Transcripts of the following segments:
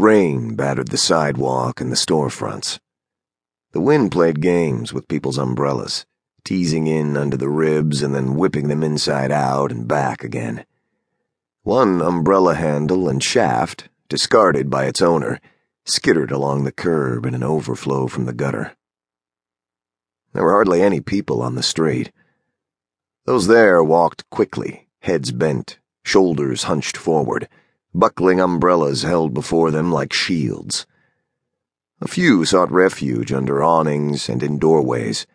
Rain battered the sidewalk and the storefronts. The wind played games with people's umbrellas, teasing in under the ribs and then whipping them inside out and back again. One umbrella handle and shaft, discarded by its owner, skittered along the curb in an overflow from the gutter. There were hardly any people on the street. Those there walked quickly, heads bent, shoulders hunched forward, buckling umbrellas held before them like shields. A few sought refuge under awnings and in doorways.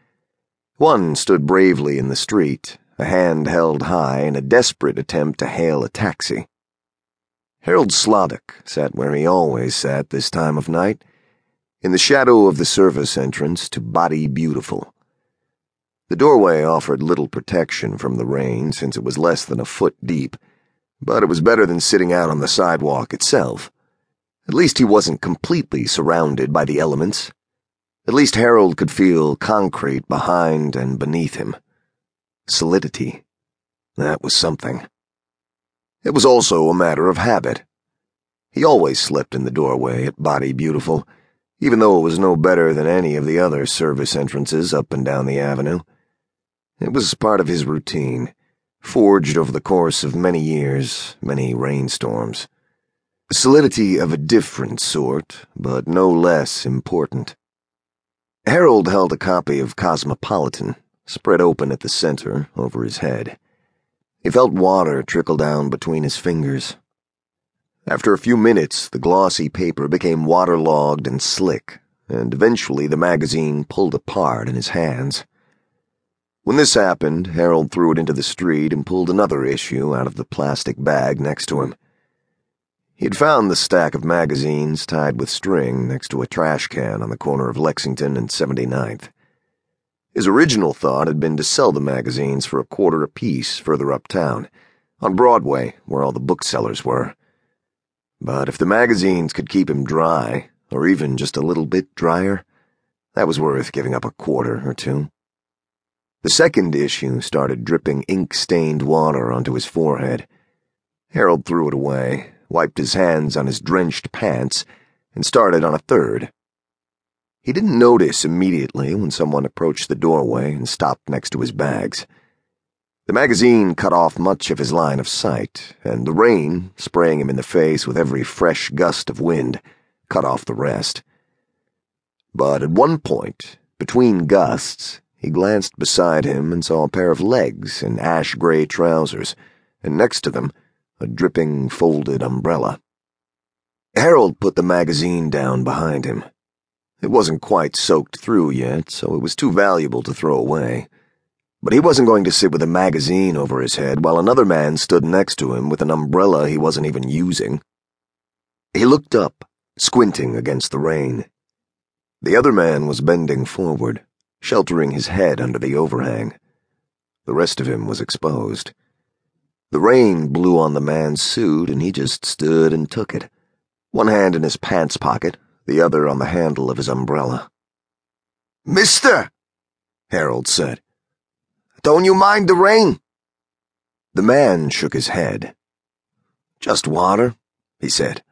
One stood bravely in the street, a hand held high in a desperate attempt to hail a taxi. Harold Sloddock sat where he always sat this time of night, in the shadow of the service entrance to Body Beautiful. The doorway offered little protection from the rain since it was less than a foot deep, but it was better than sitting out on the sidewalk itself. At least he wasn't completely surrounded by the elements. At least Harold could feel concrete behind and beneath him. Solidity. That was something. It was also a matter of habit. He always slept in the doorway at Body Beautiful, even though it was no better than any of the other service entrances up and down the avenue. It was part of his routine, forged over the course of many years, many rainstorms. Solidity of a different sort, but no less important. Harold held a copy of Cosmopolitan, spread open at the center, over his head. He felt water trickle down between his fingers. After a few minutes, the glossy paper became waterlogged and slick, and eventually the magazine pulled apart in his hands. When this happened, Harold threw it into the street and pulled another issue out of the plastic bag next to him. He had found the stack of magazines tied with string next to a trash can on the corner of Lexington and 79th. His original thought had been to sell the magazines for a quarter apiece further uptown, on Broadway, where all the booksellers were. But if the magazines could keep him dry, or even just a little bit drier, that was worth giving up a quarter or two. The second issue started dripping ink stained water onto his forehead. Harold threw it away, wiped his hands on his drenched pants, and started on a third. He didn't notice immediately when someone approached the doorway and stopped next to his bags. The magazine cut off much of his line of sight, and the rain, spraying him in the face with every fresh gust of wind, cut off the rest. But at one point, between gusts, he glanced beside him and saw a pair of legs in ash gray trousers, and next to them, a dripping, folded umbrella. Harold put the magazine down behind him. It wasn't quite soaked through yet, so it was too valuable to throw away. But he wasn't going to sit with a magazine over his head while another man stood next to him with an umbrella he wasn't even using. He looked up, squinting against the rain. The other man was bending forward, sheltering his head under the overhang. The rest of him was exposed. The rain blew on the man's suit, and he just stood and took it, one hand in his pants pocket, the other on the handle of his umbrella. Mister, Harold said, don't you mind the rain? The man shook his head. Just water, he said.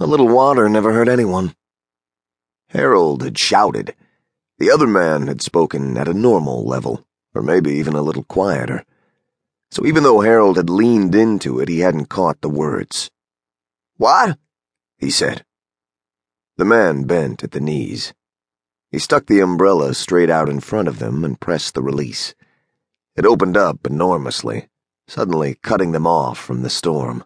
A little water never hurt anyone. Harold had shouted. The other man had spoken at a normal level, or maybe even a little quieter. So even though Harold had leaned into it, he hadn't caught the words. What? he said. The man bent at the knees. He stuck the umbrella straight out in front of them and pressed the release. It opened up enormously, suddenly cutting them off from the storm.